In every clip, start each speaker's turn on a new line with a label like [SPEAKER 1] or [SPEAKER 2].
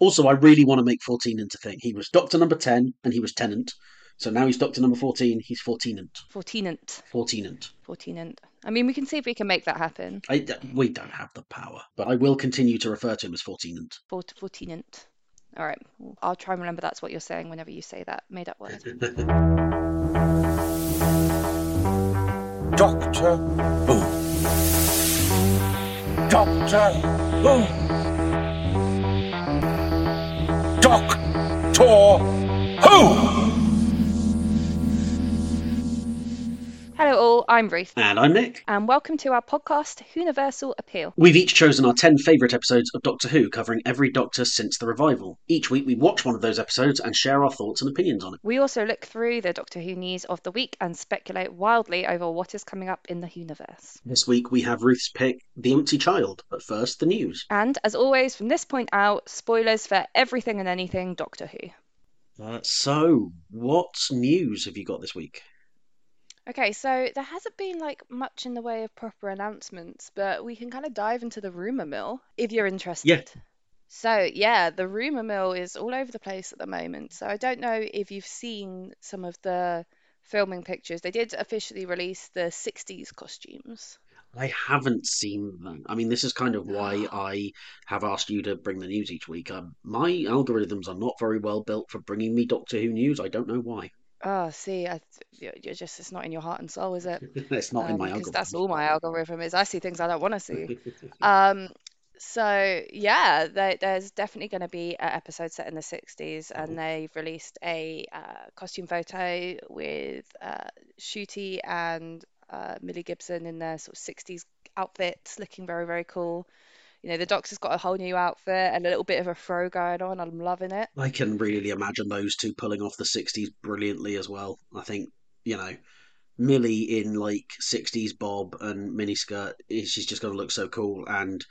[SPEAKER 1] Also, I really want to make 14 into thing. He was Doctor Number 10 and he was Tennant. So now he's Doctor Number 14, he's 14ant.
[SPEAKER 2] Fourteenant.
[SPEAKER 1] 14ant.
[SPEAKER 2] Fourteenant. I mean, we can see if we can make that happen.
[SPEAKER 1] I, uh, we don't have the power, but I will continue to refer to him as 14ant.
[SPEAKER 2] Fort- Fourteenant. All right. I'll try and remember that's what you're saying whenever you say that made up word.
[SPEAKER 3] Doctor Who. Doctor Who. Doctor Who.
[SPEAKER 2] Hello, all. I'm Ruth,
[SPEAKER 1] And I'm Nick.
[SPEAKER 2] and welcome to our podcast, Universal Appeal.
[SPEAKER 1] We've each chosen our 10 favourite episodes of Doctor Who, covering every Doctor since the revival. Each week we watch one of those episodes and share our thoughts and opinions on it.
[SPEAKER 2] We also look through the Doctor Who news of the week and speculate wildly over what is coming up in the universe.
[SPEAKER 1] This week we have Ruth's pick, The Empty Child, but first, the news.
[SPEAKER 2] And as always, from this point out, spoilers for everything and anything Doctor Who.
[SPEAKER 1] Uh, so, what news have you got this week?
[SPEAKER 2] Okay, so there hasn't been like much in the way of proper announcements, but we can kind of dive into the rumor mill if you're interested. Yeah. So, yeah, the rumor mill is all over the place at the moment. So, I don't know if you've seen some of the filming pictures. They did officially release the 60s costumes.
[SPEAKER 1] I haven't seen them. I mean, this is kind of why I have asked you to bring the news each week. Um, my algorithms are not very well built for bringing me Doctor Who news. I don't know why.
[SPEAKER 2] Oh, see, I, you're just, it's not in your heart and soul, is it?
[SPEAKER 1] it's not in my
[SPEAKER 2] Um, because
[SPEAKER 1] algorithm.
[SPEAKER 2] that's all my algorithm is. I see things I don't want to see. Um, so yeah, there, there's definitely going to be an episode set in the 60s, and they've released a uh, costume photo with uh, Ncuti and uh, Millie Gibson in their sort of 60s outfits, looking very, very cool. You know, the Doctor's got a whole new outfit and a little bit of a throw going on. I'm loving it.
[SPEAKER 1] I can really imagine those two pulling off the 60s brilliantly as well. I think, you know, Millie in like 60s bob and miniskirt, eh, she's just going to look so cool. And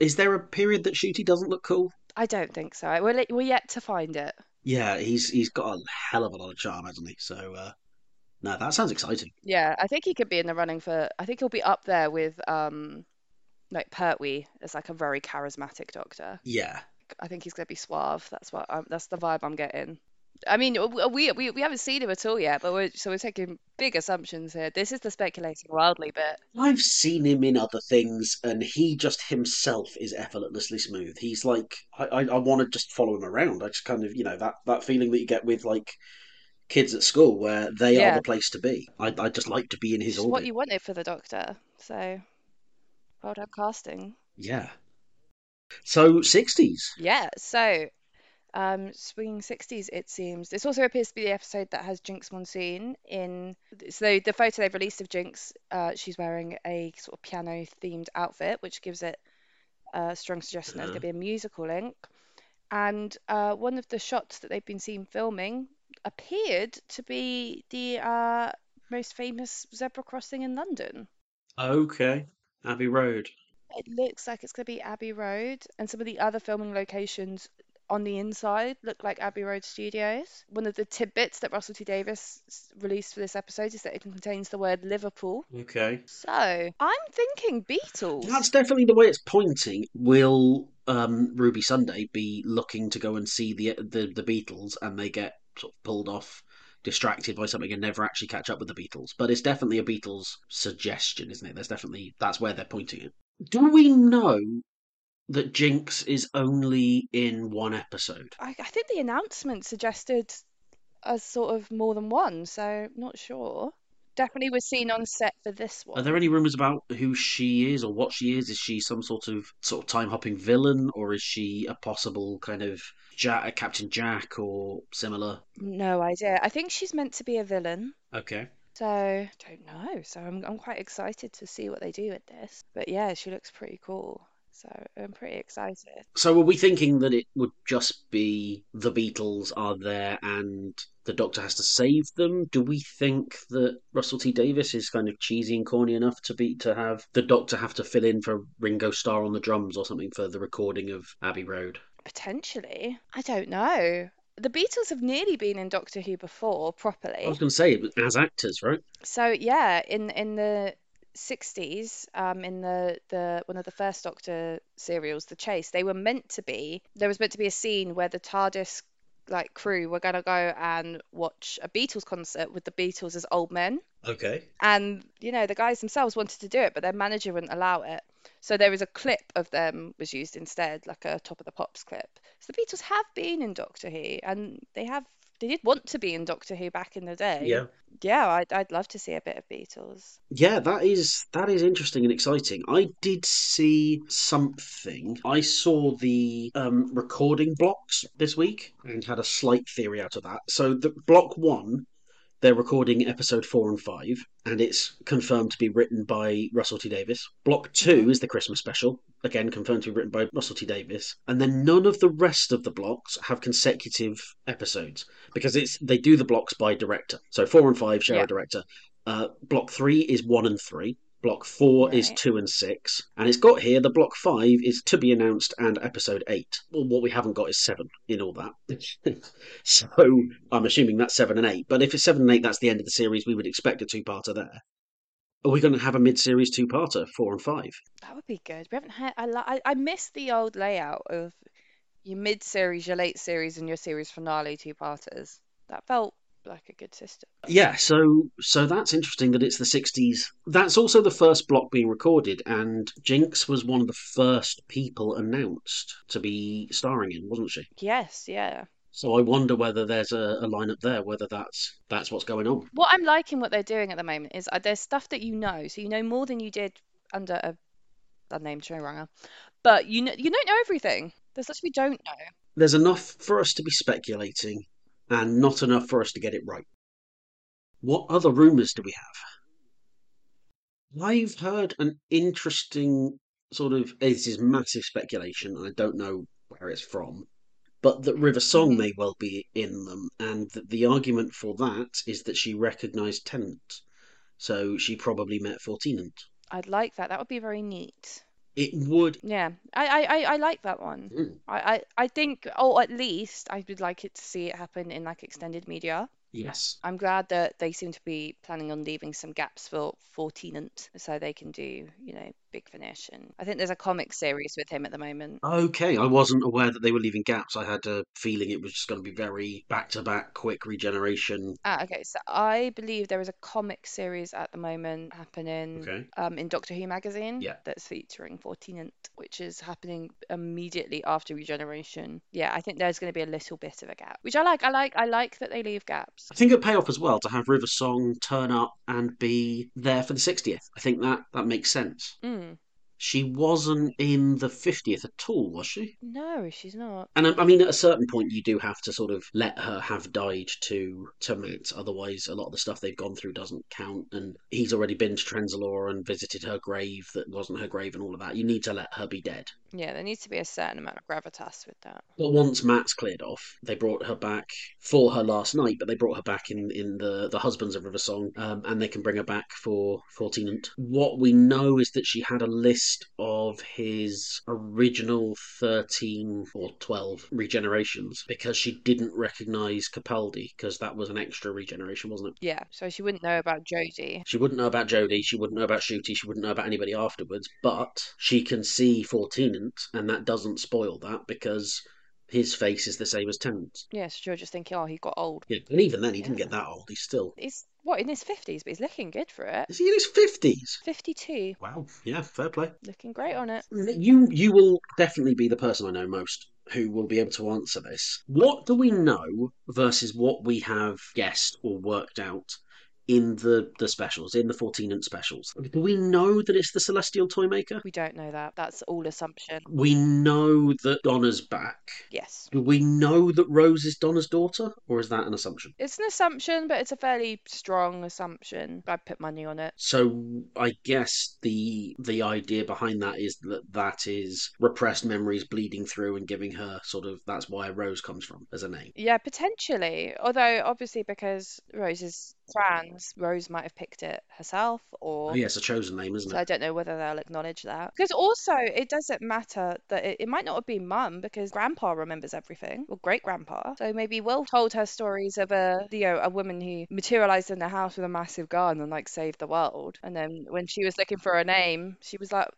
[SPEAKER 1] is there a period that Ncuti doesn't look cool?
[SPEAKER 2] I don't think so. We're, we're yet to find it.
[SPEAKER 1] Yeah, he's he's got a hell of a lot of charm, hasn't he? So, uh, no, that sounds exciting.
[SPEAKER 2] Yeah, I think he could be in the running for. I think he'll be up there with um, like Pertwee as like a very charismatic doctor.
[SPEAKER 1] Yeah.
[SPEAKER 2] I think he's gonna be suave. That's what I'm, that's the vibe I'm getting. I mean, we we we haven't seen him at all yet, but we're so we're taking big assumptions here. This is the speculating wildly bit.
[SPEAKER 1] I've seen him in other things, and he just himself is effortlessly smooth. He's like, I, I, I want to just follow him around. I just kind of, you know, that, that feeling that you get with like kids at school where they
[SPEAKER 2] Yeah.
[SPEAKER 1] are the place to be. I, I just like to be in his
[SPEAKER 2] orbit. what you wanted for the doctor. So, well casting.
[SPEAKER 1] Yeah. So, 60s.
[SPEAKER 2] Yeah, so um, Swinging Sixties, it seems. This also appears to be the episode that has Jinkx Monsoon in. So the photo they've released of Jinkx, uh, she's wearing a sort of piano themed outfit, which gives it a strong suggestion there's going to be a musical link. And uh, one of the shots that they've been seen filming appeared to be the uh, most famous zebra crossing in London.
[SPEAKER 1] Okay. Abbey Road.
[SPEAKER 2] It looks like it's going to be Abbey Road, and some of the other filming locations on the inside look like Abbey Road Studios. One of the tidbits that Russell T Davies released for this episode is that it contains the word Liverpool.
[SPEAKER 1] Okay.
[SPEAKER 2] So I'm thinking Beatles.
[SPEAKER 1] That's definitely the way it's pointing. Will um, Ruby Sunday be looking to go and see the, the the Beatles, and they get sort of pulled off, distracted by something, and never actually catch up with the Beatles? But it's definitely a Beatles suggestion, isn't it? There's definitely that's where they're pointing it. Do we know that Jinkx is only in one episode?
[SPEAKER 2] I, I think the announcement suggested as sort of more than one, so not sure. Definitely was seen on set for this one.
[SPEAKER 1] Are there any rumors about who she is or what she is? Is she some sort of sort of time hopping villain, or is she a possible kind of Jack, Captain Jack or similar?
[SPEAKER 2] No idea. I think she's meant to be a villain.
[SPEAKER 1] Okay.
[SPEAKER 2] So don't know. So I'm I'm quite excited to see what they do with this. But yeah, she looks pretty cool. So I'm pretty excited.
[SPEAKER 1] So were we thinking that it would just be the Beatles are there and the Doctor has to save them? Do we think that Russell T Davies is kind of cheesy and corny enough to be to have the Doctor have to fill in for Ringo Starr on the drums or something for the recording of Abbey Road?
[SPEAKER 2] Potentially. I don't know. The Beatles have nearly been in Doctor Who before properly.
[SPEAKER 1] I was going to say as actors, right?
[SPEAKER 2] So yeah, in in the 60s, um, in the, the one of the first Doctor serials, The Chase, they were meant to be there was meant to be a scene where the TARDIS like crew were gonna go and watch a Beatles concert with the Beatles as old men.
[SPEAKER 1] Okay.
[SPEAKER 2] And, you know, the guys themselves wanted to do it, but their manager wouldn't allow it. So there was a clip of them was used instead, like a Top of the Pops clip. So the Beatles have been in Doctor Who, and they have they did want to be in Doctor Who back in the day.
[SPEAKER 1] Yeah.
[SPEAKER 2] Yeah, I'd I'd love to see a bit of Beatles.
[SPEAKER 1] Yeah, that is that is interesting and exciting. I did see something. I saw the um, recording blocks this week and had a slight theory out of that. So the block one, they're recording episode four and five, and it's confirmed to be written by Russell T Davies. Block 2 is the Christmas special, again confirmed to be written by Russell T Davies, and then none of the rest of the blocks have consecutive episodes because it's they do the blocks by director. So four and five share
[SPEAKER 2] Yeah.
[SPEAKER 1] a director. Uh, block three is one and three. Block four is two and six, and it's got here. The block five is to be announced and episode eight. Well, what we haven't got is seven in all that. so I'm assuming that's seven and eight. But if it's seven and eight, that's the end of the series. We would expect a two-parter there. Are we going to have a mid-series two-parter, four and five?
[SPEAKER 2] That would be good. We haven't had I I, I miss the old layout of your mid series, your late series, and your series finale two parters. That felt like a good system.
[SPEAKER 1] Yeah, so so that's interesting that it's the 60s. That's also the first block being recorded, and Jinkx was one of the first people announced to be starring in, wasn't she?
[SPEAKER 2] Yes, yeah.
[SPEAKER 1] So I wonder whether there's a, a line up there, whether that's that's what's going on.
[SPEAKER 2] What I'm liking what they're doing at the moment is uh, there's stuff that you know, so you know more than you did under a unnamed showrunner, but you know you don't know everything. There's stuff we don't know.
[SPEAKER 1] There's enough for us to be speculating, and not enough for us to get it right. What other rumours do we have? I've heard an interesting sort of. This is massive speculation. I don't know where it's from, but that River Song may well be in them, and that the argument for that is that she recognised Tennant, so she probably met Fortinant.
[SPEAKER 2] I'd like that. That would be very neat.
[SPEAKER 1] It would.
[SPEAKER 2] Yeah, I I, I, like that one.
[SPEAKER 1] Mm,
[SPEAKER 2] I, I I think, or at least I would like it to see it happen in like extended media.
[SPEAKER 1] Yes.
[SPEAKER 2] I'm glad that they seem to be planning on leaving some gaps for for Tennant so they can do, you know, Big Finish. And I think there's a comic series with him at the moment.
[SPEAKER 1] Okay, I wasn't aware that they were leaving gaps. I had a feeling it was just going to be very back to back, quick regeneration.
[SPEAKER 2] Ah, okay, so I believe there is a comic series at the moment happening
[SPEAKER 1] Okay.
[SPEAKER 2] um, in Doctor Who magazine
[SPEAKER 1] Yeah.
[SPEAKER 2] that's featuring Fortinant, which is happening immediately after regeneration. Yeah, I think there's going to be a little bit of a gap, which I like. I like. I like that they leave gaps.
[SPEAKER 1] I think it'd pay off as well to have River Song turn up and be there for the 60th. I think that, that makes sense.
[SPEAKER 2] Mm.
[SPEAKER 1] She wasn't in the 50th at all, was she?
[SPEAKER 2] No, she's not.
[SPEAKER 1] And I, I mean, at a certain point, you do have to sort of let her have died to to Matt. Otherwise, a lot of the stuff they've gone through doesn't count. And he's already been to Trenzalore and visited her grave that wasn't her grave and all of that. You need to let her be dead.
[SPEAKER 2] Yeah, there needs to be a certain amount of gravitas with that.
[SPEAKER 1] But once Matt's cleared off, they brought her back for her last night, but they brought her back in, in the, the Husbands of River Song, um, and they can bring her back for, for Tennant. What we know is that she had a list of his original 13 or 12 regenerations because she didn't recognise Capaldi, because that was an extra regeneration, wasn't it?
[SPEAKER 2] Yeah, so she wouldn't know about Jodie.
[SPEAKER 1] She wouldn't know about Jodie, she wouldn't know about Ncuti, she wouldn't know about anybody afterwards, but she can see for Tennant, and that doesn't spoil that because his face is the same as Tennant's.
[SPEAKER 2] Yeah, so you're just thinking, oh, he got old.
[SPEAKER 1] Yeah, and even then, he didn't get that old. He's still.
[SPEAKER 2] He's what in his fifties, but he's looking good for it.
[SPEAKER 1] Is he in his fifties?
[SPEAKER 2] Fifty-two,
[SPEAKER 1] Wow. Yeah, fair play.
[SPEAKER 2] looking great on it.
[SPEAKER 1] You you will definitely be the person I know most who will be able to answer this. What do we know versus what we have guessed or worked out in the the specials, in the 14 inch specials? Do we know that it's the Celestial Toymaker?
[SPEAKER 2] We don't know that. That's all assumption.
[SPEAKER 1] We know that Donna's back.
[SPEAKER 2] Yes.
[SPEAKER 1] Do we know that Rose is Donna's daughter, or is that an assumption?
[SPEAKER 2] It's an assumption, but it's a fairly strong assumption. I'd put money on it.
[SPEAKER 1] So I guess the the idea behind that is that that is repressed memories bleeding through and giving her sort of that's why Rose comes from as a name.
[SPEAKER 2] Yeah, potentially. Although obviously because Rose is trans, Rose might have picked it herself, or
[SPEAKER 1] Oh, yeah, a chosen name, isn't it? so?
[SPEAKER 2] I don't know whether they'll acknowledge that. Because also, it doesn't matter that it, it might not have been mum because grandpa remembers everything, or great grandpa. So maybe Will told her stories of a you know a woman who materialized in the house with a massive gun and like saved the world. And then when she was looking for a name, she was like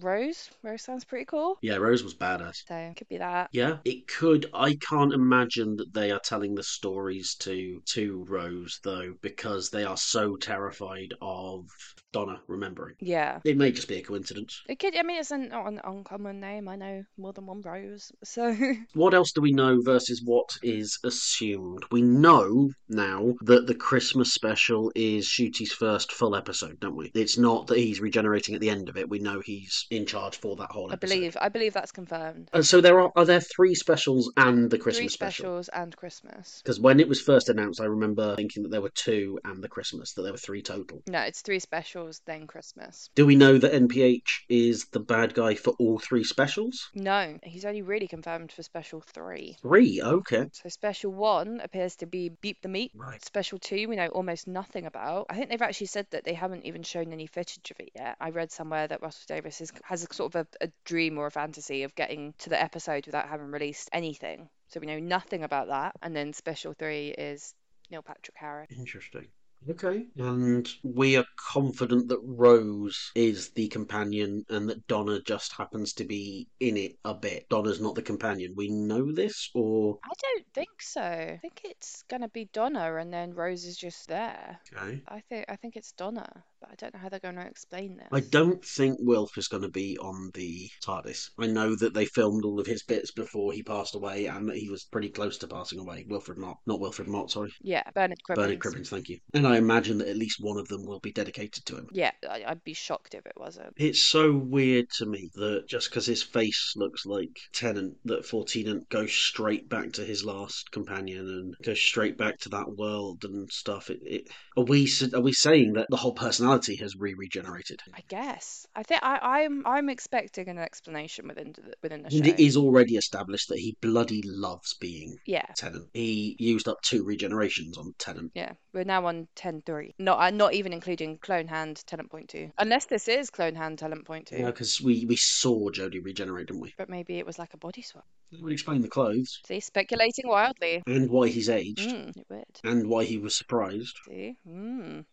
[SPEAKER 2] Rose. Rose sounds pretty cool.
[SPEAKER 1] Yeah, Rose was badass.
[SPEAKER 2] So it could be that.
[SPEAKER 1] Yeah, it could. I can't imagine that they are telling the stories to to Rose though, because they are so terrified of Donna remembering.
[SPEAKER 2] Yeah.
[SPEAKER 1] It may just be a coincidence.
[SPEAKER 2] It could. I mean, it's an, not an uncommon name. I know more than one Rose. So
[SPEAKER 1] What else do we know versus what is assumed? We know now that the Christmas special is Ncuti's first full episode, don't we? It's not that he's regenerating at the end of it. We know he's in charge for that whole
[SPEAKER 2] I believe. I believe that's confirmed.
[SPEAKER 1] And so there are are there three specials and the
[SPEAKER 2] Three
[SPEAKER 1] Christmas special?
[SPEAKER 2] specials and Christmas.
[SPEAKER 1] Because when it was first announced, I remember thinking that there were two and the Christmas, that there were three total.
[SPEAKER 2] No, it's three specials then Christmas.
[SPEAKER 1] Do we know that NPH is the bad guy for all three specials?
[SPEAKER 2] No, he's only really confirmed for special three.
[SPEAKER 1] Three, okay.
[SPEAKER 2] So special one appears to be Beep the Meep.
[SPEAKER 1] Right.
[SPEAKER 2] Special two, we know almost nothing about. I think they've actually said that they haven't even shown any footage of it yet. I read somewhere that Russell Davies is, has a sort of a, a dream or a fantasy of getting to the episode without having released anything. So we know nothing about that. And then special three is Neil Patrick Harris.
[SPEAKER 1] Interesting. Okay. And we are confident that Rose is the companion and that Donna just happens to be in it a bit. Donna's not the companion. We know this, or.
[SPEAKER 2] I don't think so. I think it's gonna be Donna and then Rose is just there.
[SPEAKER 1] Okay.
[SPEAKER 2] I think I think it's Donna, but I don't know how they're going to explain this.
[SPEAKER 1] I don't think Wilf is going to be on the TARDIS. I know that they filmed all of his bits before he passed away and that he was pretty close to passing away. Wilfred Mott. Not Wilfred Mott, sorry.
[SPEAKER 2] Yeah, Bernard Cribbins.
[SPEAKER 1] Bernard Cribbins, thank you. And I imagine that at least one of them will be dedicated to him.
[SPEAKER 2] Yeah, I'd be shocked if it wasn't.
[SPEAKER 1] It's so weird to me that just because his face looks like Tennant, that Fortinant goes straight back to his last companion and goes straight back to that world and stuff. It, it, are we are we saying that the whole personality has re-regenerated?
[SPEAKER 2] I guess. I think I, I'm I'm expecting an explanation within the, within the show.
[SPEAKER 1] And it is already established that he bloody loves being
[SPEAKER 2] Yeah.
[SPEAKER 1] Tennant. He used up two regenerations on Tennant.
[SPEAKER 2] Yeah, we're now on 10.3. Not uh, not even including Clone Hand Tennant Point 2. Unless this is Clone Hand Tennant Point 2.
[SPEAKER 1] Yeah, because we, we saw Jodie regenerate, didn't we?
[SPEAKER 2] But maybe it was like a body swap.
[SPEAKER 1] That would explain the clothes
[SPEAKER 2] See, speculating wildly.
[SPEAKER 1] and why he's aged
[SPEAKER 2] Mm, it would.
[SPEAKER 1] and why he was surprised.
[SPEAKER 2] See? Mm.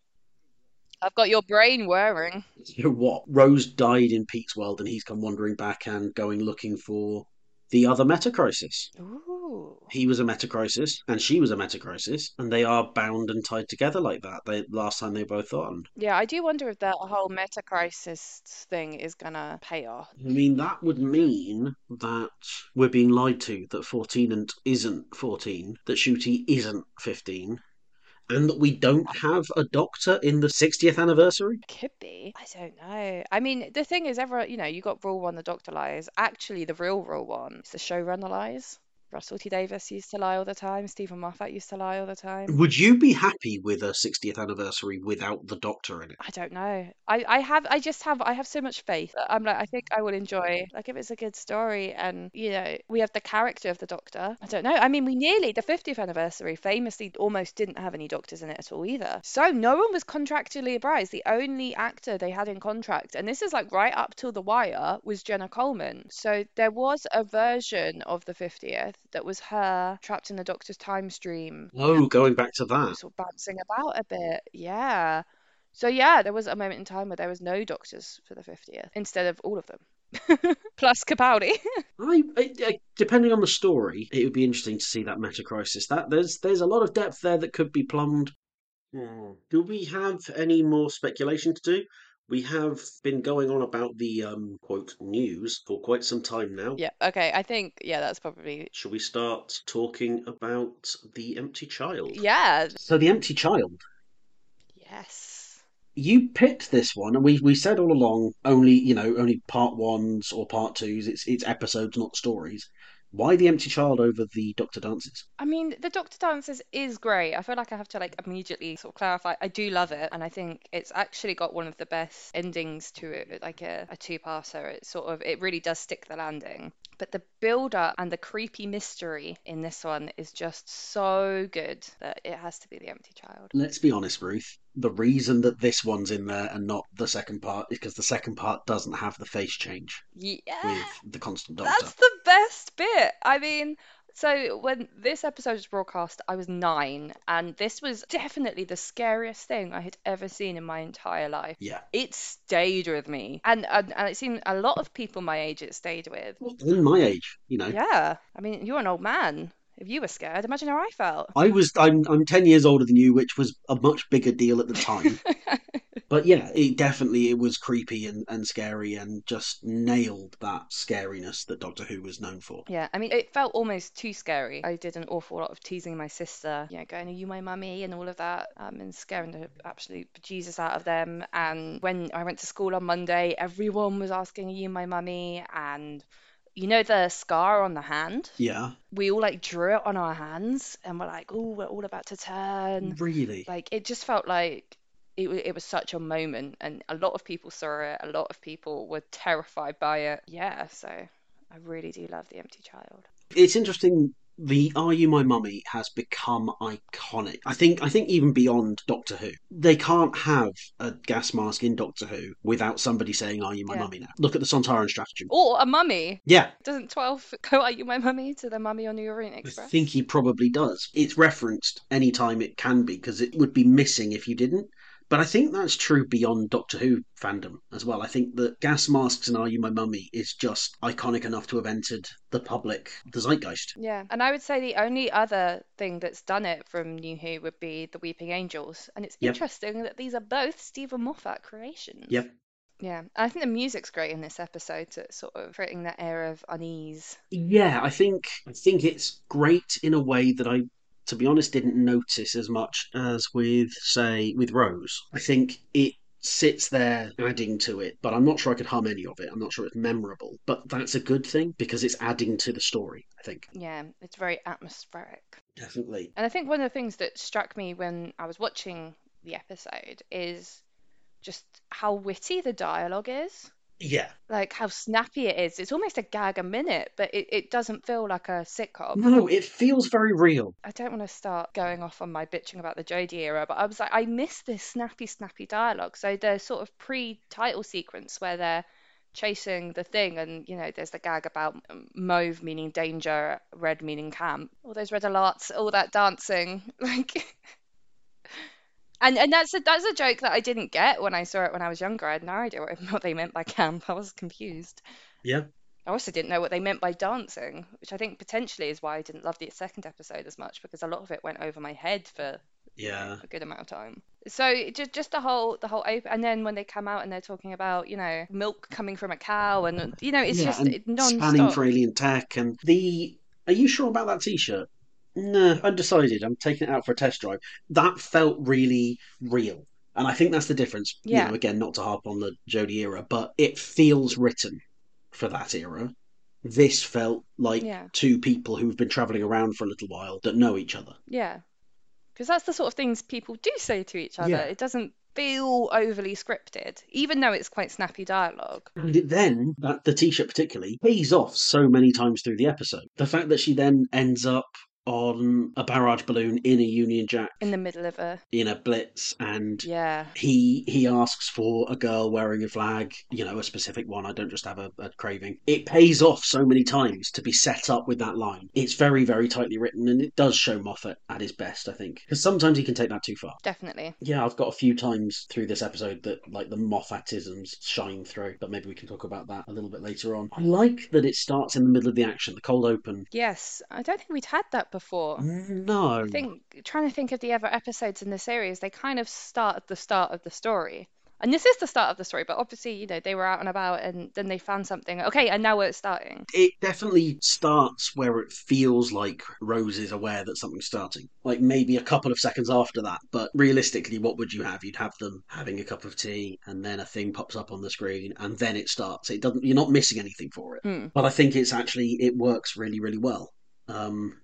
[SPEAKER 2] I've got your brain whirring.
[SPEAKER 1] You know what? Rose died in Pete's world, and he's come wandering back and going looking for the other Metacrisis.
[SPEAKER 2] Ooh.
[SPEAKER 1] He was a Metacrisis, and she was a Metacrisis, and they are bound and tied together like that. They last time they were both on.
[SPEAKER 2] Yeah, I do wonder if that whole meta crisis thing is gonna pay off.
[SPEAKER 1] I mean, that would mean that we're being lied to, that 14 and isn't 14, that Ncuti isn't 15, and that we don't have a doctor in the 60th anniversary.
[SPEAKER 2] Could be. I don't know. I mean, the thing is, ever you know, you got rule one, the doctor lies. Actually, the real rule one is the showrunner lies. Russell T Davies used to lie all the time. Steven Moffat used to lie all the time.
[SPEAKER 1] Would you be happy with a 60th anniversary without the doctor in it?
[SPEAKER 2] I don't know. I, I have I just have I have so much faith. I'm like I think I will enjoy like if it's a good story and you know we have the character of the Doctor. I don't know. I mean we nearly the 50th anniversary famously almost didn't have any doctors in it at all either. So no one was contractually obliged. The only actor they had in contract and this is like right up till the wire was Jenna Coleman. So there was a version of the 50th that was her trapped in the Doctor's time stream
[SPEAKER 1] Oh, going back to that.
[SPEAKER 2] sort of bouncing about a bit. Yeah. So yeah, there was a moment in time where there was no doctors for the 50th instead of all of them. Plus Capaldi.
[SPEAKER 1] I, I, I, depending on the story, it would be interesting to see that meta crisis. That there's there's a lot of depth there that could be plumbed. Hmm. Do we have any more speculation to do? We have been going on about the um, quote news for quite some time now.
[SPEAKER 2] yeah, okay. I think yeah, that's probably
[SPEAKER 1] Shall we start talking about the empty child?
[SPEAKER 2] yeah.
[SPEAKER 1] So the empty child.
[SPEAKER 2] Yes.
[SPEAKER 1] You picked this one, and we we said all along only you know only part ones or part twos. It's it's episodes, not stories. Why the empty child over the Doctor Dances?
[SPEAKER 2] I mean, the Doctor Dances is great. I feel like I have to like immediately sort of clarify. I do love it, and I think it's actually got one of the best endings to it, like a, a two-parter. It sort of it really does stick the landing. But the build up and the creepy mystery in this one is just so good that it has to be The Empty Child.
[SPEAKER 1] Let's be honest, Ruth. The reason that this one's in there and not the second part is because the second part doesn't have the face change
[SPEAKER 2] Yeah.
[SPEAKER 1] with the constant doctor.
[SPEAKER 2] That's the best bit. I mean, so when this episode was broadcast, I was nine, and this was definitely the scariest thing I had ever seen in my entire life.
[SPEAKER 1] Yeah.
[SPEAKER 2] It stayed with me, and and, and it seemed a lot of people my age it stayed with.
[SPEAKER 1] Well, in my age, you know.
[SPEAKER 2] Yeah, I mean, you're an old man. If you were scared, imagine how I felt.
[SPEAKER 1] I was I'm I'm ten years older than you, which was a much bigger deal at the time. but yeah, it definitely it was creepy and, and scary and just nailed that scariness that Doctor Who was known for.
[SPEAKER 2] Yeah, I mean, it felt almost too scary. I did an awful lot of teasing my sister, you know, going, Are you my mummy? and all of that, um, and scaring the absolute Jesus out of them. And when I went to school on Monday, everyone was asking, Are you my mummy? And you know the scar on the hand?
[SPEAKER 1] Yeah.
[SPEAKER 2] We all like drew it on our hands and we're like, Oh, we're all about to turn.
[SPEAKER 1] Really?
[SPEAKER 2] Like, it just felt like it, it was such a moment, and a lot of people saw it. A lot of people were terrified by it. Yeah, so I really do love The Empty Child.
[SPEAKER 1] It's interesting. The "Are You My Mummy" has become iconic. I think. I think even beyond Doctor Who, they can't have a gas mask in Doctor Who without somebody saying "Are you my
[SPEAKER 2] Yeah.
[SPEAKER 1] mummy?" Now look at the Sontaran stratagem.
[SPEAKER 2] Or a mummy.
[SPEAKER 1] Yeah,
[SPEAKER 2] Doesn't 12 go, Are you my mummy? to the mummy on the Orient Express?
[SPEAKER 1] I think he probably does. It's referenced any time it can be because it would be missing if you didn't. But I think that's true beyond Doctor Who fandom as well. I think that gas masks and "Are You My Mummy" is just iconic enough to have entered the public, the zeitgeist.
[SPEAKER 2] Yeah, and I would say the only other thing that's done it from New Who would be the Weeping Angels, and it's
[SPEAKER 1] Yep.
[SPEAKER 2] interesting that these are both Steven Moffat creations.
[SPEAKER 1] Yep.
[SPEAKER 2] Yeah, I think the music's great in this episode, to sort of creating that air of unease.
[SPEAKER 1] Yeah, I think I think it's great in a way that I, to be honest, didn't notice as much as with say with Rose. I think it sits there adding to it, but I'm not sure I could hum any of it. I'm not sure it's memorable, but that's a good thing because it's adding to the story. I think
[SPEAKER 2] Yeah, it's very atmospheric.
[SPEAKER 1] definitely.
[SPEAKER 2] And I think one of the things that struck me when I was watching the episode is just how witty the dialogue is.
[SPEAKER 1] Yeah.
[SPEAKER 2] Like how snappy it is. It's almost a gag a minute, but it, it doesn't feel like a sitcom.
[SPEAKER 1] No, it feels very real.
[SPEAKER 2] I don't want to start going off on my bitching about the Jodie era, but I was like, I miss this snappy, snappy dialogue. So the sort of pre-title sequence where they're chasing the thing, and you know, there's the gag about um, mauve meaning danger, red meaning camp, all those red alerts, all that dancing, like. And and that's a that's a joke that I didn't get when I saw it when I was younger. I had no idea what, what they meant by camp. I was confused.
[SPEAKER 1] Yeah.
[SPEAKER 2] I also didn't know what they meant by dancing, which I think potentially is why I didn't love the second episode as much because a lot of it went over my head for
[SPEAKER 1] Yeah.
[SPEAKER 2] a good amount of time. So just just the whole the whole open, and then when they come out and they're talking about you know milk coming from a cow and you know it's
[SPEAKER 1] yeah,
[SPEAKER 2] just it
[SPEAKER 1] spanning for alien tech and the. Are you sure about that T-shirt? No, undecided. I'm taking it out for a test drive. That felt really real, and I think that's the difference. You
[SPEAKER 2] Yeah.
[SPEAKER 1] know, again, not to harp on the Jodie era, but it feels written for that era. This felt like
[SPEAKER 2] Yeah.
[SPEAKER 1] two people who've been travelling around for a little while that know each other.
[SPEAKER 2] Yeah, because that's the sort of things people do say to each other.
[SPEAKER 1] Yeah.
[SPEAKER 2] It doesn't feel overly scripted, even though it's quite snappy dialogue.
[SPEAKER 1] And it then, that the t-shirt particularly, pays off so many times through the episode. The fact that she then ends up on a barrage balloon in a Union Jack
[SPEAKER 2] In the middle of a
[SPEAKER 1] in a blitz and
[SPEAKER 2] yeah,
[SPEAKER 1] he he asks for a girl wearing a flag, you know, a specific one. I don't just have a, a craving. It pays off so many times to be set up with that line. It's very, very tightly written and it does show Moffat at his best, I think. Because sometimes he can take that too far.
[SPEAKER 2] definitely.
[SPEAKER 1] Yeah, I've got a few times through this episode that like the Moffatisms shine through, but maybe we can talk about that a little bit later on. I like that it starts in the middle of the action, the cold open.
[SPEAKER 2] Yes, I don't think we'd had that before.
[SPEAKER 1] No.
[SPEAKER 2] I think trying to think of the other episodes in the series, they kind of start at the start of the story. And this is the start of the story, but obviously, you know, they were out and about and then they found something. Okay, and now it's starting.
[SPEAKER 1] It definitely starts where it feels like Rose is aware that something's starting. Like maybe a couple of seconds after that, but realistically, what would you have? You'd have them having a cup of tea, and then a thing pops up on the screen, and then it starts. It doesn't. You're not missing anything for it.
[SPEAKER 2] Hmm.
[SPEAKER 1] But I think it's actually it works really, really well. Um,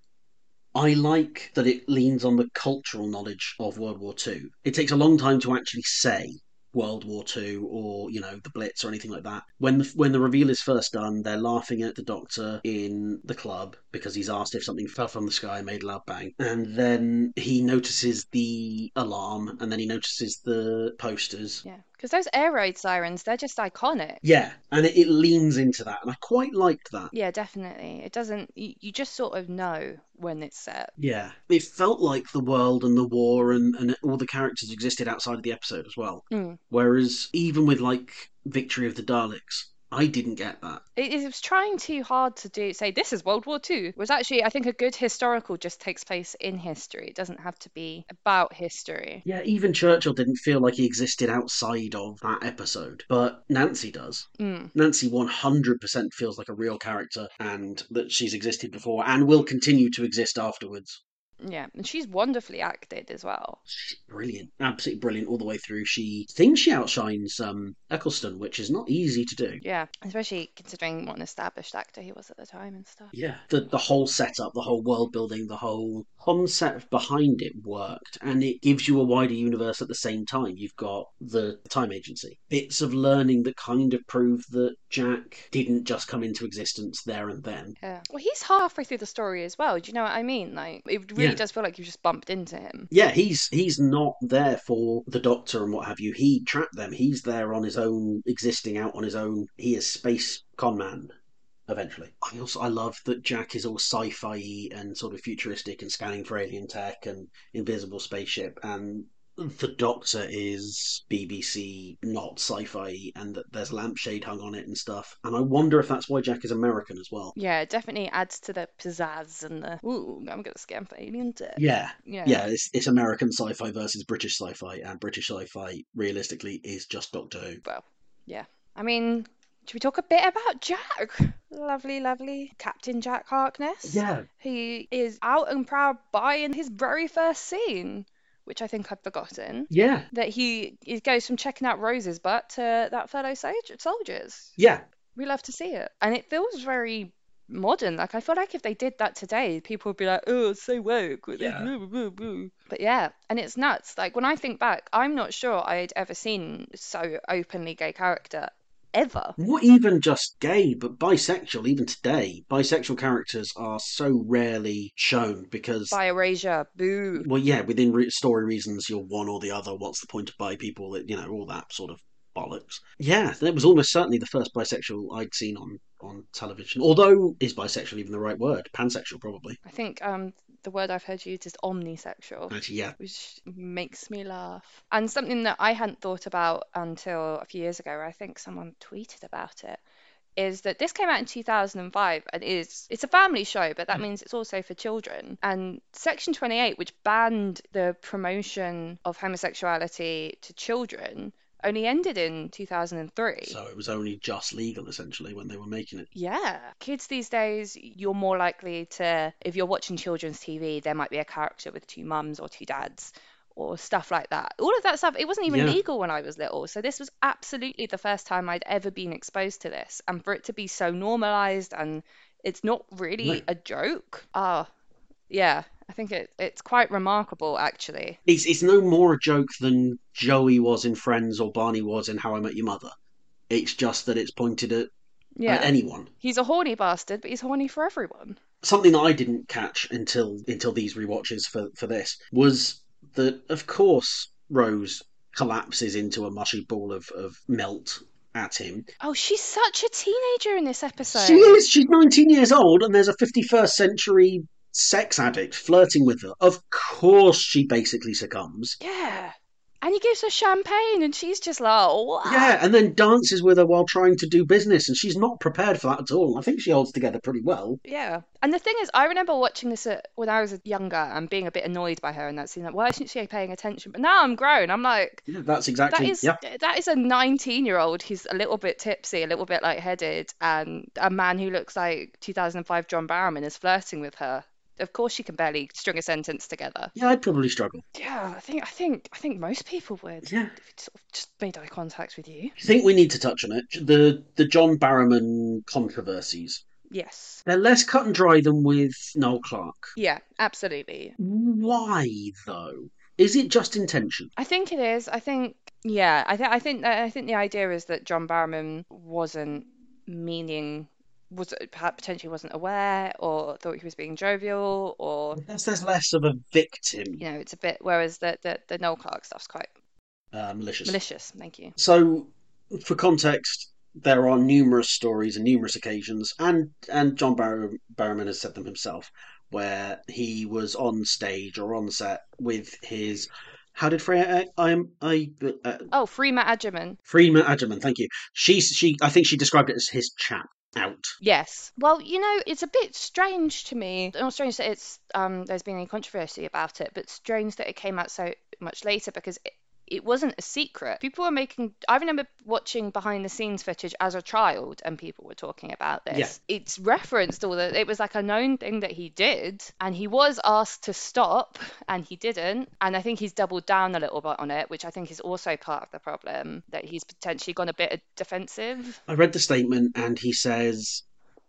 [SPEAKER 1] I like that it leans on the cultural knowledge of World War Two. It takes a long time to actually say World War Two or you know the Blitz or anything like that. When the when the reveal is first done, they're laughing at the Doctor in the club because he's asked if something fell from the sky and made a loud bang, and then he notices the alarm, and then he notices the posters.
[SPEAKER 2] Yeah, because those air raid sirens, they're just iconic.
[SPEAKER 1] Yeah, and it, it leans into that, and I quite liked that.
[SPEAKER 2] Yeah, definitely. It doesn't, you, you just sort of know when it's set.
[SPEAKER 1] Yeah, it felt like the world and the war and, and all the characters existed outside of the episode as well.
[SPEAKER 2] Mm.
[SPEAKER 1] Whereas even with like Victory of the Daleks, I didn't get that.
[SPEAKER 2] It, it was trying too hard to do, say, this is World War Two. It was actually, I think, a good historical just takes place in history. It doesn't have to be about history.
[SPEAKER 1] Yeah, even Churchill didn't feel like he existed outside of that episode, but Nancy does.
[SPEAKER 2] Mm.
[SPEAKER 1] Nancy 100% feels like a real character and that she's existed before and will continue to exist afterwards.
[SPEAKER 2] Yeah, and she's wonderfully acted as well.
[SPEAKER 1] She's brilliant, absolutely brilliant all the way through. She thinks she outshines um, Eccleston, which is not easy to do.
[SPEAKER 2] Yeah, especially considering what an established actor he was at the time and stuff.
[SPEAKER 1] Yeah, the the whole setup, the whole world building, the whole concept behind it worked, and it gives you a wider universe at the same time. You've got the time agency, bits of learning that kind of prove that Jack didn't just come into existence there and then.
[SPEAKER 2] Yeah. Well, he's halfway through the story as well. Do you know what I mean? Like, it really
[SPEAKER 1] Yeah.
[SPEAKER 2] Does feel like you've just bumped into him.
[SPEAKER 1] Yeah, he's he's not there for the Doctor and what have you. He trapped them. He's there on his own, existing out on his own. He is space con man. Eventually, I also I love that Jack is all sci-fi and sort of futuristic and scanning for alien tech and invisible spaceship, and the Doctor is BBC, not sci-fi, and that there's lampshade hung on it and stuff. And I wonder if that's why Jack is American as well.
[SPEAKER 2] Yeah, it definitely adds to the pizzazz and the, ooh, I'm going to scan for alien tech.
[SPEAKER 1] Yeah,
[SPEAKER 2] Yeah.
[SPEAKER 1] yeah, it's, it's American sci-fi versus British sci-fi, and British sci-fi realistically is just Doctor Who.
[SPEAKER 2] Well, yeah. I mean, should we talk a bit about Jack? Lovely, lovely Captain Jack Harkness.
[SPEAKER 1] Yeah,
[SPEAKER 2] He is out and proud by in his very first scene, which I think I'd forgotten.
[SPEAKER 1] yeah,
[SPEAKER 2] That he, he goes from checking out Rose's butt to that fellow soldier, soldiers.
[SPEAKER 1] yeah,
[SPEAKER 2] We love to see it. And it feels very modern. Like, I feel like if they did that today, people would be like, oh, it's so woke.
[SPEAKER 1] Yeah.
[SPEAKER 2] blah, blah, blah, blah." But yeah, and it's nuts. Like, when I think back, I'm not sure I'd ever seen so openly gay character ever.
[SPEAKER 1] Not even just gay, but bisexual. Even today, bisexual characters are so rarely shown because,
[SPEAKER 2] Bi erasure, boo.
[SPEAKER 1] well, yeah, within re- story reasons, you're one or the other. What's the point of bi people? You know, all that sort of bollocks. Yeah, that was almost certainly the first bisexual I'd seen on on television. Although, is bisexual even the right word? Pansexual, probably.
[SPEAKER 2] I think um the word I've heard used is omnisexual.
[SPEAKER 1] Actually, yeah.
[SPEAKER 2] which makes me laugh. And something that I hadn't thought about until a few years ago, I think someone tweeted about it, is that this came out in 2005 and is it's a family show, but that mm. means it's also for children. And Section 28, which banned the promotion of homosexuality to children, only ended in 2003.
[SPEAKER 1] So it was only just legal essentially when they were making it.
[SPEAKER 2] Yeah. Kids these days, you're more likely to, if you're watching children's TV, there might be a character with two mums or two dads or stuff like that. All of that stuff, it wasn't even
[SPEAKER 1] Yeah.
[SPEAKER 2] legal when I was little. So this was absolutely the first time I'd ever been exposed to this. And for it to be so normalized and it's not really
[SPEAKER 1] No.
[SPEAKER 2] a joke. Ah, yeah. I think it, it's quite remarkable, actually.
[SPEAKER 1] It's it's no more a joke than Joey was in Friends or Barney was in How I Met Your Mother. It's just that it's pointed at,
[SPEAKER 2] Yeah.
[SPEAKER 1] at anyone.
[SPEAKER 2] He's a horny bastard, but he's horny for everyone.
[SPEAKER 1] Something that I didn't catch until until these rewatches for for this was that of course Rose collapses into a mushy ball of, of melt at him.
[SPEAKER 2] Oh, she's such a teenager in this episode.
[SPEAKER 1] She is. She's 19 years old, and there's a 51st century sex addict flirting with her. Of course, she basically succumbs.
[SPEAKER 2] Yeah. And he gives her champagne, and she's just like, what?
[SPEAKER 1] Yeah, and then dances with her while trying to do business, and she's not prepared for that at all. I think she holds together pretty well.
[SPEAKER 2] Yeah. And the thing is, I remember watching this at, when I was younger and being a bit annoyed by her in that scene. Like, why isn't she paying attention? But now I'm grown. I'm like,
[SPEAKER 1] Yeah, that's exactly.
[SPEAKER 2] is
[SPEAKER 1] yeah,
[SPEAKER 2] that is a 19 year old who's a little bit tipsy, a little bit lightheaded, and a man who looks like 2005 John Barrowman is flirting with her. Of course, she can barely string a sentence together.
[SPEAKER 1] yeah, I'd probably struggle.
[SPEAKER 2] Yeah, I think I think I think most people would.
[SPEAKER 1] Yeah.
[SPEAKER 2] If it sort of just made eye contact with you.
[SPEAKER 1] I think we need to touch on it. The the John Barrowman controversies.
[SPEAKER 2] Yes.
[SPEAKER 1] They're less cut and dry than with Noel Clarke.
[SPEAKER 2] Yeah, absolutely.
[SPEAKER 1] Why though? Is it just intention?
[SPEAKER 2] I think it is. I think yeah. I think I think I think the idea is that John Barrowman wasn't meaning was perhaps potentially wasn't aware or thought he was being jovial or
[SPEAKER 1] Because there's less of a victim.
[SPEAKER 2] you know it's a bit whereas the the, the Noel Clarke stuff's quite
[SPEAKER 1] Uh, malicious.
[SPEAKER 2] malicious. Thank you.
[SPEAKER 1] So, for context, there are numerous stories and numerous occasions, and and John Barrow, Barrowman has said them himself, where he was on stage or on set with his. How did Freya? I am I. Uh,
[SPEAKER 2] Oh, Freema Agyeman.
[SPEAKER 1] Freema Agyeman, thank you. She she I think she described it as his chap out.
[SPEAKER 2] Yes. Well, you know, it's a bit strange to me. Not strange that it's um there's been any controversy about it, but strange that it came out so much later because it, it wasn't a secret. People were making. I remember watching behind the scenes footage as a child, and people were talking about this.
[SPEAKER 1] Yeah.
[SPEAKER 2] It's referenced all that. It was like a known thing that he did, and he was asked to stop, and he didn't. And I think he's doubled down a little bit on it, which I think is also part of the problem that he's potentially gone a bit defensive.
[SPEAKER 1] I read the statement, and he says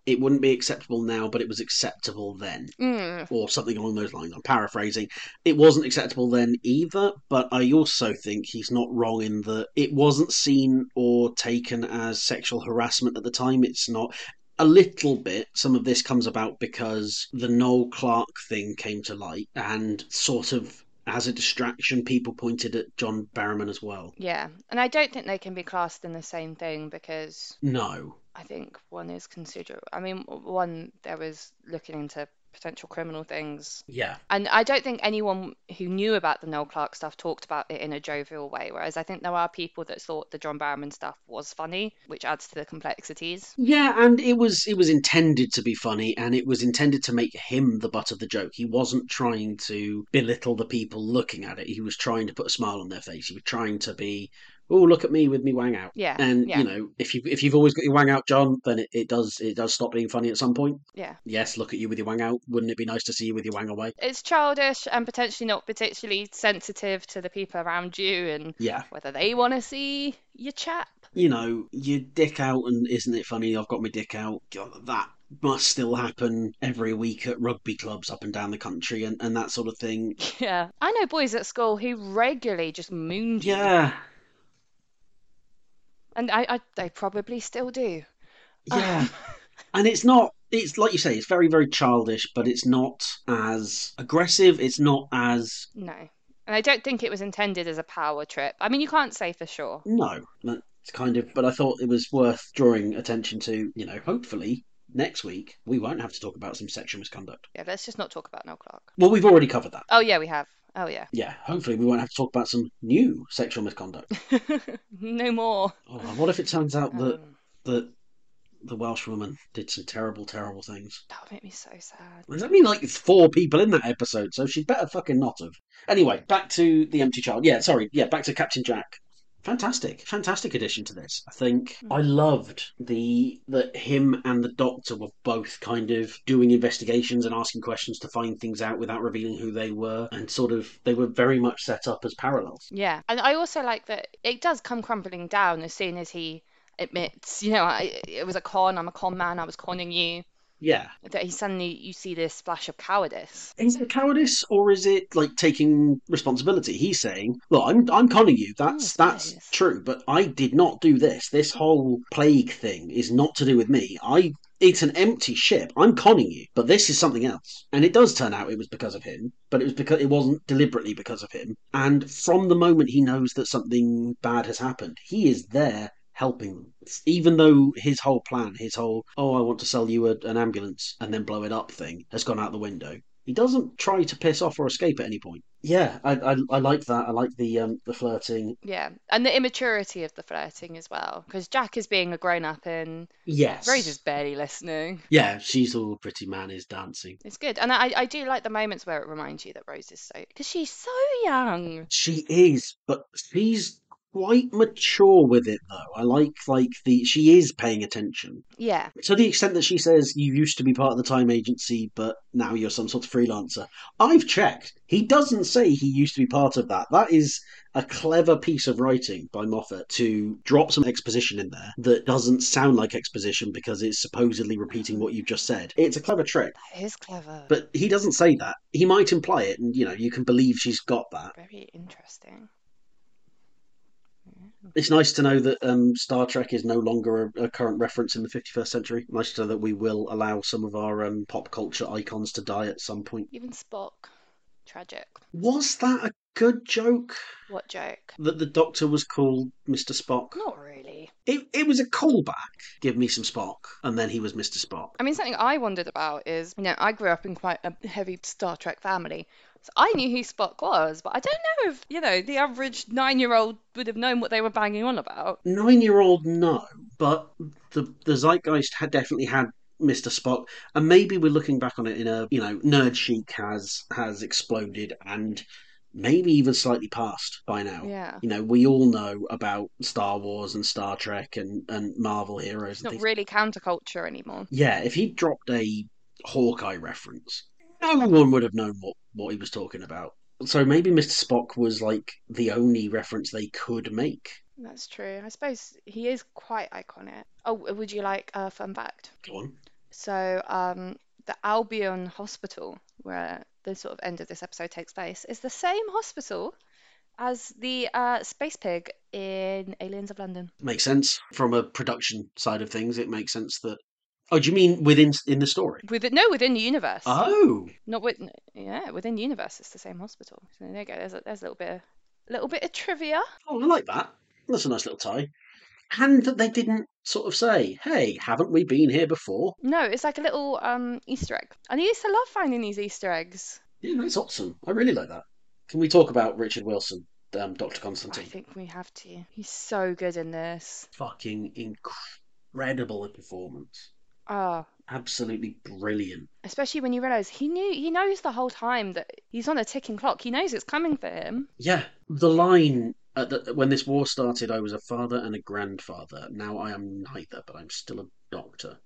[SPEAKER 1] it wouldn't be acceptable now, but it was acceptable then.
[SPEAKER 2] Mm.
[SPEAKER 1] or something along those lines. I'm paraphrasing. It wasn't acceptable then either, but I also think he's not wrong in that it wasn't seen or taken as sexual harassment at the time. It's not. A little bit, some of this comes about because the Noel Clarke thing came to light, and sort of as a distraction, people pointed at John Barrowman as well.
[SPEAKER 2] Yeah, and I don't think they can be classed in the same thing because
[SPEAKER 1] No.
[SPEAKER 2] I think one is consider. I mean, one there was looking into potential criminal things,
[SPEAKER 1] Yeah.
[SPEAKER 2] and I don't think anyone who knew about the Noel Clarke stuff talked about it in a jovial way. Whereas I think there are people that thought the John Barrowman stuff was funny, which adds to the complexities.
[SPEAKER 1] Yeah, and it was it was intended to be funny, and it was intended to make him the butt of the joke. He wasn't trying to belittle the people looking at it. He was trying to put a smile on their face. He was trying to be, oh, look at me with me wang out.
[SPEAKER 2] Yeah,
[SPEAKER 1] And
[SPEAKER 2] yeah.
[SPEAKER 1] you know, if you if you've always got your wang out, John, then it, it does it does stop being funny at some point.
[SPEAKER 2] Yeah.
[SPEAKER 1] Yes, look at you with your wang out. Wouldn't it be nice to see you with your wang away?
[SPEAKER 2] It's childish and potentially not particularly sensitive to the people around you and
[SPEAKER 1] Yeah.
[SPEAKER 2] whether they want to see your chap.
[SPEAKER 1] You know, your dick out and isn't it funny? I've got my dick out. God, that must still happen every week at rugby clubs up and down the country and, and that sort of thing.
[SPEAKER 2] Yeah. I know boys at school who regularly just mooned you.
[SPEAKER 1] Yeah.
[SPEAKER 2] And I, I they probably still do.
[SPEAKER 1] Yeah. Um, and it's not it's like you say, it's very, very childish, but it's not as aggressive, it's not as
[SPEAKER 2] No. And I don't think it was intended as a power trip. I mean, you can't say for sure.
[SPEAKER 1] no. It's kind of but I thought it was worth drawing attention to, you know, hopefully next week we won't have to talk about some sexual misconduct.
[SPEAKER 2] Yeah, let's just not talk about Noel Clarke.
[SPEAKER 1] Well we've already covered that.
[SPEAKER 2] Oh, yeah, we have. Oh, yeah.
[SPEAKER 1] Yeah, hopefully we won't have to talk about some new sexual misconduct.
[SPEAKER 2] no more.
[SPEAKER 1] Oh, what if it turns out that
[SPEAKER 2] Um,
[SPEAKER 1] that the Welsh woman did some terrible, terrible things?
[SPEAKER 2] that would make me so sad.
[SPEAKER 1] There's only like four people in that episode, so she'd better fucking not have. Anyway, back to the empty child. Yeah, sorry. Yeah, back to Captain Jack. Fantastic, fantastic addition to this. I think mm. I loved the that him and the Doctor were both kind of doing investigations and asking questions to find things out without revealing who they were, and sort of they were very much set up as parallels.
[SPEAKER 2] Yeah. And I also like that it does come crumbling down as soon as he admits, you know, I, it was a con, I'm a con man, I was conning you.
[SPEAKER 1] Yeah,
[SPEAKER 2] That he suddenly, you see this splash of cowardice.
[SPEAKER 1] Is it cowardice or is it like taking responsibility? He's saying, "Look, I'm I'm conning you. That's
[SPEAKER 2] Oh,
[SPEAKER 1] that's
[SPEAKER 2] yes.
[SPEAKER 1] true, but I did not do this. This whole plague thing is not to do with me. I it's an empty ship. I'm conning you, but this is something else. And it does turn out it was because of him, but it was because it wasn't deliberately because of him. And from the moment he knows that something bad has happened, he is there helping them. Even though his whole plan, his whole "oh, I want to sell you a, an ambulance and then blow it up" thing has gone out the window. He doesn't try to piss off or escape at any point. Yeah, I I, I like that. I like the um the flirting.
[SPEAKER 2] Yeah. And the immaturity of the flirting as well. Because Jack is being a grown up and
[SPEAKER 1] Yes.
[SPEAKER 2] Rose is barely listening.
[SPEAKER 1] Yeah, she's all pretty man is dancing.
[SPEAKER 2] It's good. And I, I do like the moments where it reminds you that Rose is so. Because she's so young.
[SPEAKER 1] She is, but she's quite mature with it though. I like like the she is paying attention
[SPEAKER 2] Yeah.
[SPEAKER 1] to the extent that she says you used to be part of the time agency, but now you're some sort of freelancer. I've checked. He doesn't say he used to be part of that. That is a clever piece of writing by Moffat to drop some exposition in there that doesn't sound like exposition because it's supposedly repeating what you've just said. It's a clever trick.
[SPEAKER 2] That is clever.
[SPEAKER 1] But he doesn't say that. He might imply it, and you know, you can believe she's got that.
[SPEAKER 2] Very interesting.
[SPEAKER 1] It's nice to know that um, Star Trek is no longer a, a current reference in the 51st century. Nice to know that we will allow some of our um, pop culture icons to die at some point.
[SPEAKER 2] Even Spock. Tragic.
[SPEAKER 1] Was that a good joke
[SPEAKER 2] What joke?
[SPEAKER 1] that the Doctor was called Mr. Spock?
[SPEAKER 2] Not really.
[SPEAKER 1] It, it was a callback. Give me some Spock, and then he was Mr. Spock.
[SPEAKER 2] I mean, something I wondered about is, you know, I grew up in quite a heavy Star Trek family. So I knew who Spock was, but I don't know if, you know, the average nine year old would have known what they were banging on about.
[SPEAKER 1] Nine-year-old, no, but the the zeitgeist had definitely had Mr. Spock, and maybe we're looking back on it in a you know nerd chic has has exploded and maybe even slightly past by now.
[SPEAKER 2] Yeah.
[SPEAKER 1] You know, we all know about Star Wars and Star Trek and, and Marvel heroes
[SPEAKER 2] It's
[SPEAKER 1] and
[SPEAKER 2] not
[SPEAKER 1] things.
[SPEAKER 2] really counterculture anymore.
[SPEAKER 1] Yeah, if he dropped a Hawkeye reference, no one would have known what, what he was talking about. So maybe Mr. Spock was like the only reference they could make.
[SPEAKER 2] That's true. I suppose he is quite iconic. Oh, would you like a fun fact?
[SPEAKER 1] Go on.
[SPEAKER 2] So, um, the Albion Hospital, where the sort of end of this episode takes place, is the same hospital as the uh, Space Pig in Aliens of London.
[SPEAKER 1] Makes sense from a production side of things. It makes sense that. Oh, do you mean within in the story?
[SPEAKER 2] Within, no, within the universe.
[SPEAKER 1] Oh,
[SPEAKER 2] Not with, yeah, within the universe, it's the same hospital. So there you go. There's a, there's a little bit, of, little bit of trivia.
[SPEAKER 1] oh, I like that. That's a nice little tie. And that they didn't sort of say, "Hey, haven't we been here before?"
[SPEAKER 2] No, it's like a little um Easter egg. And I used to love finding these Easter eggs.
[SPEAKER 1] Yeah, that's awesome. I really like that. Can we talk about Richard Wilson, um, Doctor Constantine.
[SPEAKER 2] I think we have to. He's so good in this.
[SPEAKER 1] Fucking incredible performance.
[SPEAKER 2] Ah,
[SPEAKER 1] Absolutely brilliant.
[SPEAKER 2] especially when you realize he knew he knows the whole time that he's on a ticking clock. He knows it's coming for him.
[SPEAKER 1] Yeah, the line the, when this war started, I was a father and a grandfather. Now I am neither, but I'm still a doctor.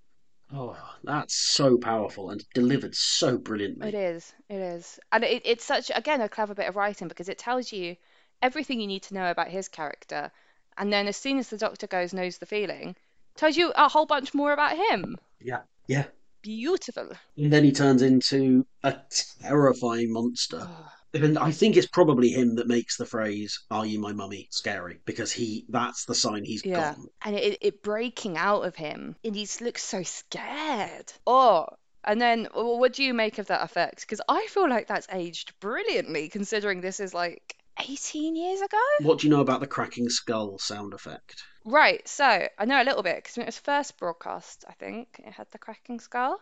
[SPEAKER 1] Oh, ah, that's so powerful and delivered so brilliantly.
[SPEAKER 2] It is, it is, and it, it's such again a clever bit of writing because it tells you everything you need to know about his character, and then as soon as the doctor goes knows the feeling, tells you a whole bunch more about him.
[SPEAKER 1] Yeah, yeah.
[SPEAKER 2] Beautiful.
[SPEAKER 1] And then he turns into a terrifying monster.
[SPEAKER 2] Oh,
[SPEAKER 1] And I think it's probably him that makes the phrase "Are you my mummy?" scary because he—that's the sign he's
[SPEAKER 2] yeah,
[SPEAKER 1] gone.
[SPEAKER 2] and it, it breaking out of him, and he looks so scared. Oh. And then, what do you make of that effect? Because I feel like that's aged brilliantly, considering this is like 18 years ago.
[SPEAKER 1] What do you know about the cracking skull sound effect?
[SPEAKER 2] Right, so I know a little bit because when it was first broadcast, I think it had the cracking skull,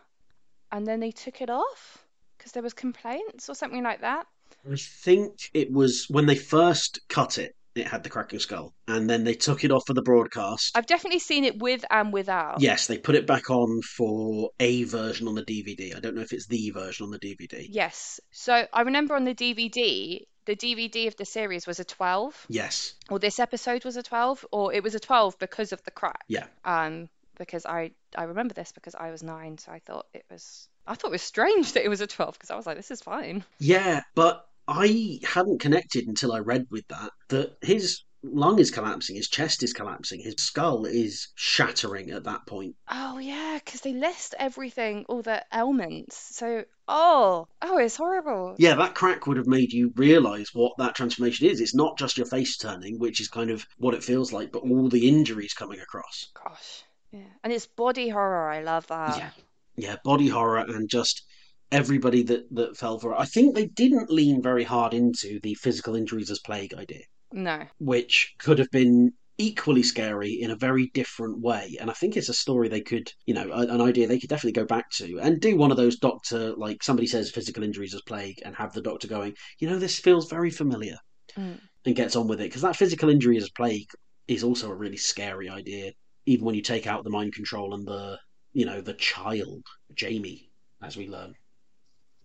[SPEAKER 2] and then they took it off because there was complaints or something like that.
[SPEAKER 1] I think it was when they first cut it, it had the cracking skull, and then they took it off for the broadcast.
[SPEAKER 2] I've definitely seen it with and without.
[SPEAKER 1] Yes, they put it back on for a version on the DVD. I don't know if it's the version on the DVD.
[SPEAKER 2] Yes. So I remember on the DVD, the DVD of the series was a 12,
[SPEAKER 1] Yes.
[SPEAKER 2] or this episode was a 12, or it was a 12 because of the crack.
[SPEAKER 1] Yeah.
[SPEAKER 2] Um, because I I remember this because I was nine, so I thought it was I thought it was strange that it was a 12 because I was like, this is fine.
[SPEAKER 1] Yeah, but I hadn't connected until I read with that that his lung is collapsing, his chest is collapsing, his skull is shattering at that point.
[SPEAKER 2] Oh yeah, because they list everything, all the ailments. So oh oh, it's horrible.
[SPEAKER 1] Yeah, that crack would have made you realise what that transformation is. It's not just your face turning, which is kind of what it feels like, but all the injuries coming across.
[SPEAKER 2] Gosh, yeah, and it's body horror. I love that.
[SPEAKER 1] yeah, yeah, body horror and just everybody that that fell for it. I think they didn't lean very hard into the physical injuries as plague idea,
[SPEAKER 2] No,
[SPEAKER 1] which could have been equally scary in a very different way. And I think it's a story they could, you know, an idea they could definitely go back to and do one of those doctor like somebody says physical injuries as plague and have the doctor going, you know, this feels very familiar
[SPEAKER 2] Mm.
[SPEAKER 1] and gets on with it because that physical injury as plague is also a really scary idea even when you take out the mind control and the you know the child jamie as we learn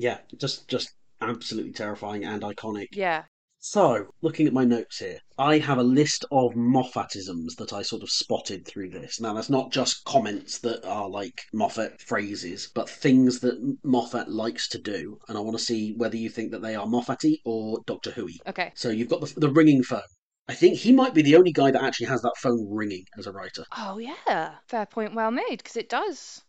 [SPEAKER 1] yeah just just absolutely terrifying and iconic
[SPEAKER 2] yeah,
[SPEAKER 1] So, looking at my notes here, I have a list of Moffatisms that I sort of spotted through this. Now, that's not just comments that are like Moffat phrases, but things that Moffat likes to do, and I want to see whether you think that they are Moffaty or Doctor Who.
[SPEAKER 2] Okay.
[SPEAKER 1] So you've got the, the ringing phone. I think he might be the only guy that actually has that phone ringing as a writer.
[SPEAKER 2] Oh yeah. Fair point well made, because it does.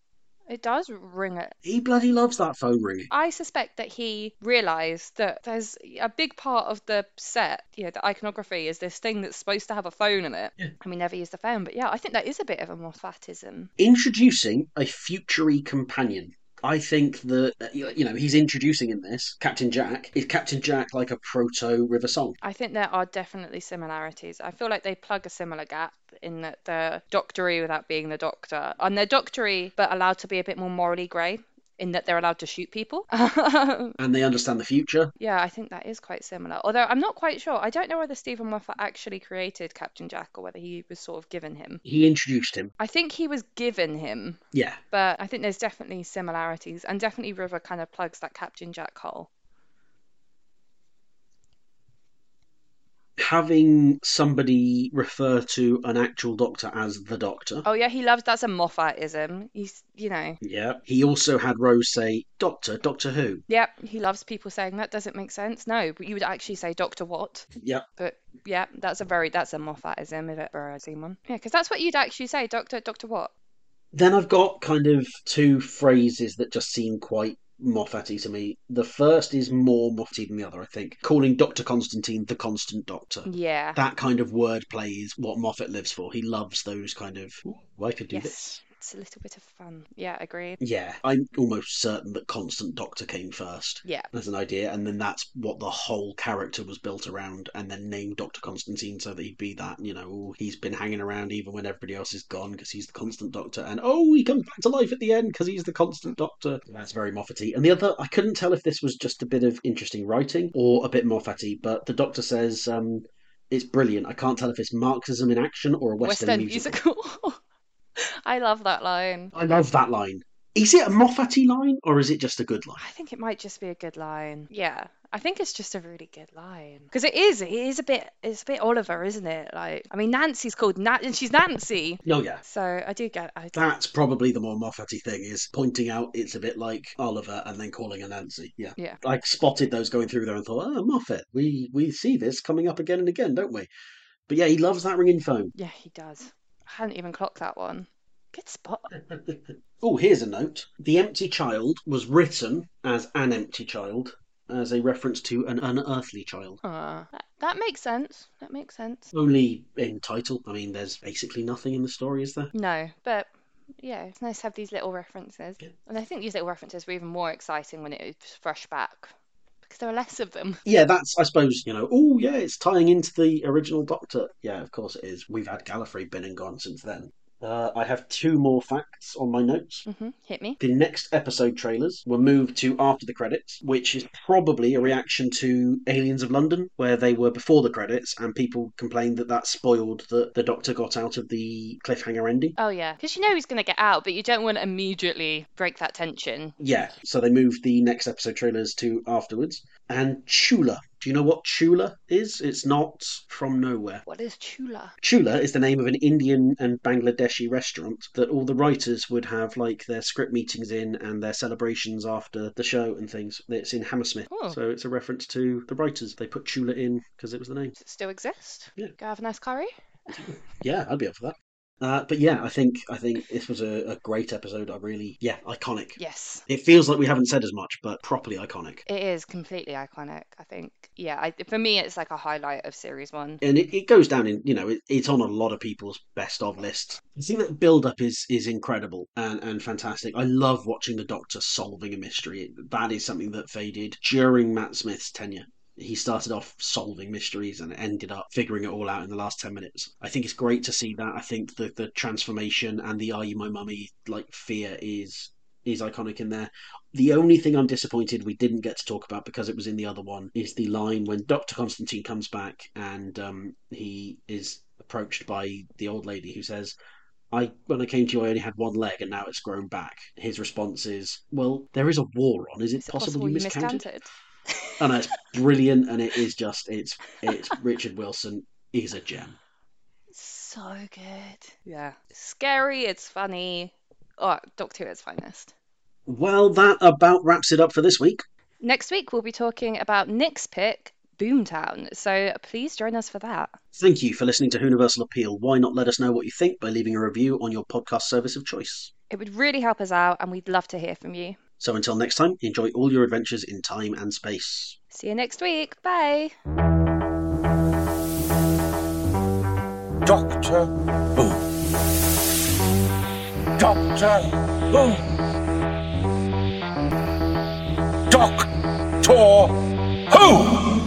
[SPEAKER 2] It does ring it.
[SPEAKER 1] He bloody loves that phone ring.
[SPEAKER 2] I suspect that he realised that there's a big part of the set, you know, the iconography is this thing that's supposed to have a phone in it.
[SPEAKER 1] Yeah.
[SPEAKER 2] And we never use the phone, but yeah, I think that is a bit of a Moffatism.
[SPEAKER 1] Introducing a futury companion. I think that, uh, you know, he's introducing in this Captain Jack. Is Captain Jack like a proto River Song?
[SPEAKER 2] I think there are definitely similarities. I feel like they plug a similar gap in that they're doctory without being the doctor. And they're doctory, but allowed to be a bit more morally grey in that they're allowed to shoot people.
[SPEAKER 1] And they understand the future.
[SPEAKER 2] yeah, I think that is quite similar. Although I'm not quite sure. I don't know whether Steven Moffat actually created Captain Jack or whether he was sort of given him.
[SPEAKER 1] He introduced him.
[SPEAKER 2] I think he was given him,
[SPEAKER 1] Yeah.
[SPEAKER 2] but I think there's definitely similarities, and definitely River kind of plugs that Captain Jack hole.
[SPEAKER 1] Having somebody refer to an actual doctor as the doctor.
[SPEAKER 2] Oh yeah, he loves that's a Moffatism. He's you know,
[SPEAKER 1] Yeah. He also had Rose say, Doctor, Doctor Who.
[SPEAKER 2] yep, he loves people saying that. doesn't make sense? No, but you would actually say Doctor What?
[SPEAKER 1] Yep.
[SPEAKER 2] But yeah, that's a very that's a Moffatism if it ever seen one. Yeah, because that's what you'd actually say, Doctor Doctor What?
[SPEAKER 1] Then I've got kind of two phrases that just seem quite Moffatty to me. The first is more Moffatty than the other, I think. Calling Dr. Constantine the constant doctor.
[SPEAKER 2] Yeah.
[SPEAKER 1] That kind of wordplay is what Moffat lives for. He loves those kind of, "Ooh, I could do this.
[SPEAKER 2] It's a little bit of fun. Yeah, agreed.
[SPEAKER 1] Yeah, I'm almost certain that Constant Doctor came first
[SPEAKER 2] Yeah.
[SPEAKER 1] as an idea, and then that's what the whole character was built around, and then named Dr. Constantine so that he'd be that, you know, "Oh, he's been hanging around even when everybody else is gone because he's the Constant Doctor, and oh, he comes back to life at the end because he's the Constant Doctor. That's very Moffatty. And the other, I couldn't tell if this was just a bit of interesting writing or a bit Moffatty, but the Doctor says, um, it's brilliant. I can't tell if it's Marxism in action or a West End,
[SPEAKER 2] Western
[SPEAKER 1] musical.
[SPEAKER 2] musical. I love that line.
[SPEAKER 1] I love that line. Is it a Moffatty line or is it just a good line?
[SPEAKER 2] I think it might just be a good line. Yeah, I think it's just a really good line because it is. It is a bit. It's a bit Oliver, isn't it? Like, I mean, Nancy's called Nat, and she's Nancy.
[SPEAKER 1] Oh yeah.
[SPEAKER 2] So I do get. I,
[SPEAKER 1] That's probably the more Moffatty thing is pointing out it's a bit like Oliver and then calling her Nancy. Yeah.
[SPEAKER 2] Yeah.
[SPEAKER 1] I spotted those going through there and thought, oh, Moffat, we, we see this coming up again and again, don't we? But yeah, he loves that ringing phone.
[SPEAKER 2] yeah, he does. I hadn't even clocked that one. Good spot.
[SPEAKER 1] oh, here's a note. The Empty Child was written as an empty child, as a reference to an unearthly child.
[SPEAKER 2] Uh, that, that makes sense. That makes sense.
[SPEAKER 1] Only in title. I mean, there's basically nothing in the story, is there?
[SPEAKER 2] No, but yeah, it's nice to have these little references.
[SPEAKER 1] Yeah.
[SPEAKER 2] And I think these little references were even more exciting when it was fresh back because there were less of them.
[SPEAKER 1] Yeah, that's, I suppose, you know, oh, yeah, it's tying into the original Doctor. Yeah, of course it is. We've had Gallifrey been and gone since then. Uh, I have two more facts on my notes.
[SPEAKER 2] Mm-hmm. Hit me.
[SPEAKER 1] The next episode trailers were moved to after the credits, which is probably a reaction to Aliens of London, where they were before the credits, and people complained that that spoiled that the Doctor got out of the cliffhanger ending.
[SPEAKER 2] Oh yeah, because you know he's gonna get out, but you don't want to immediately break that tension.
[SPEAKER 1] Yeah, so they moved the next episode trailers to afterwards. And Chula. Do you know what Chula is? It's not from nowhere.
[SPEAKER 2] What is chula?
[SPEAKER 1] Chula is the name of an Indian and Bangladeshi restaurant that all the writers would have like their script meetings in and their celebrations after the show and things. It's in Hammersmith.
[SPEAKER 2] Oh.
[SPEAKER 1] So it's a reference to the writers. They put Chula in because it was the name.
[SPEAKER 2] Does it still exist?
[SPEAKER 1] Yeah.
[SPEAKER 2] Go have a nice curry.
[SPEAKER 1] Yeah, I'd be up for that. Uh, but yeah, I think I think this was a, a great episode. I really, yeah, iconic.
[SPEAKER 2] Yes,
[SPEAKER 1] It feels like we haven't said as much, but properly iconic.
[SPEAKER 2] it is completely iconic. I think. Yeah, I, for me, it's like a highlight of series one.
[SPEAKER 1] and it, it goes down in you know it, it's on a lot of people's best of lists. I think that build up is is incredible and and fantastic. I love watching the Doctor solving a mystery. That is something that faded during Matt Smith's tenure. He started off solving mysteries and ended up figuring it all out in the last 10 minutes. I think it's great to see that. I think the, the transformation and the Are You My Mummy like fear is is iconic in there. The only thing I'm disappointed we didn't get to talk about because it was in the other one is the line when Dr. Constantine comes back and um, he is approached by the old lady who says, I when I came to you I only had one leg and now it's grown back. His response is, Well, there is a war on. Is it
[SPEAKER 2] Is it
[SPEAKER 1] possible, you miscounted? And it's brilliant, and it is just it's it's Richard Wilson is a gem.
[SPEAKER 2] So good. Yeah. Scary, it's funny. Oh, Doctor Who at its finest.
[SPEAKER 1] Well, that about wraps it up for this week.
[SPEAKER 2] Next week, we'll be talking about Nick's pick, Boomtown. So please join us for that.
[SPEAKER 1] Thank you for listening to Universal Appeal. Why not let us know what you think by leaving a review on your podcast service of choice?
[SPEAKER 2] It would really help us out, and we'd love to hear from you.
[SPEAKER 1] So until next time, enjoy all your adventures in time and space.
[SPEAKER 2] See you next week. Bye.
[SPEAKER 3] Doctor Who. Doctor Who. Doctor Who.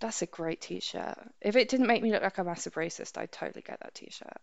[SPEAKER 2] That's a great t shirt. If it didn't make me look like a massive racist, I'd totally get that t shirt.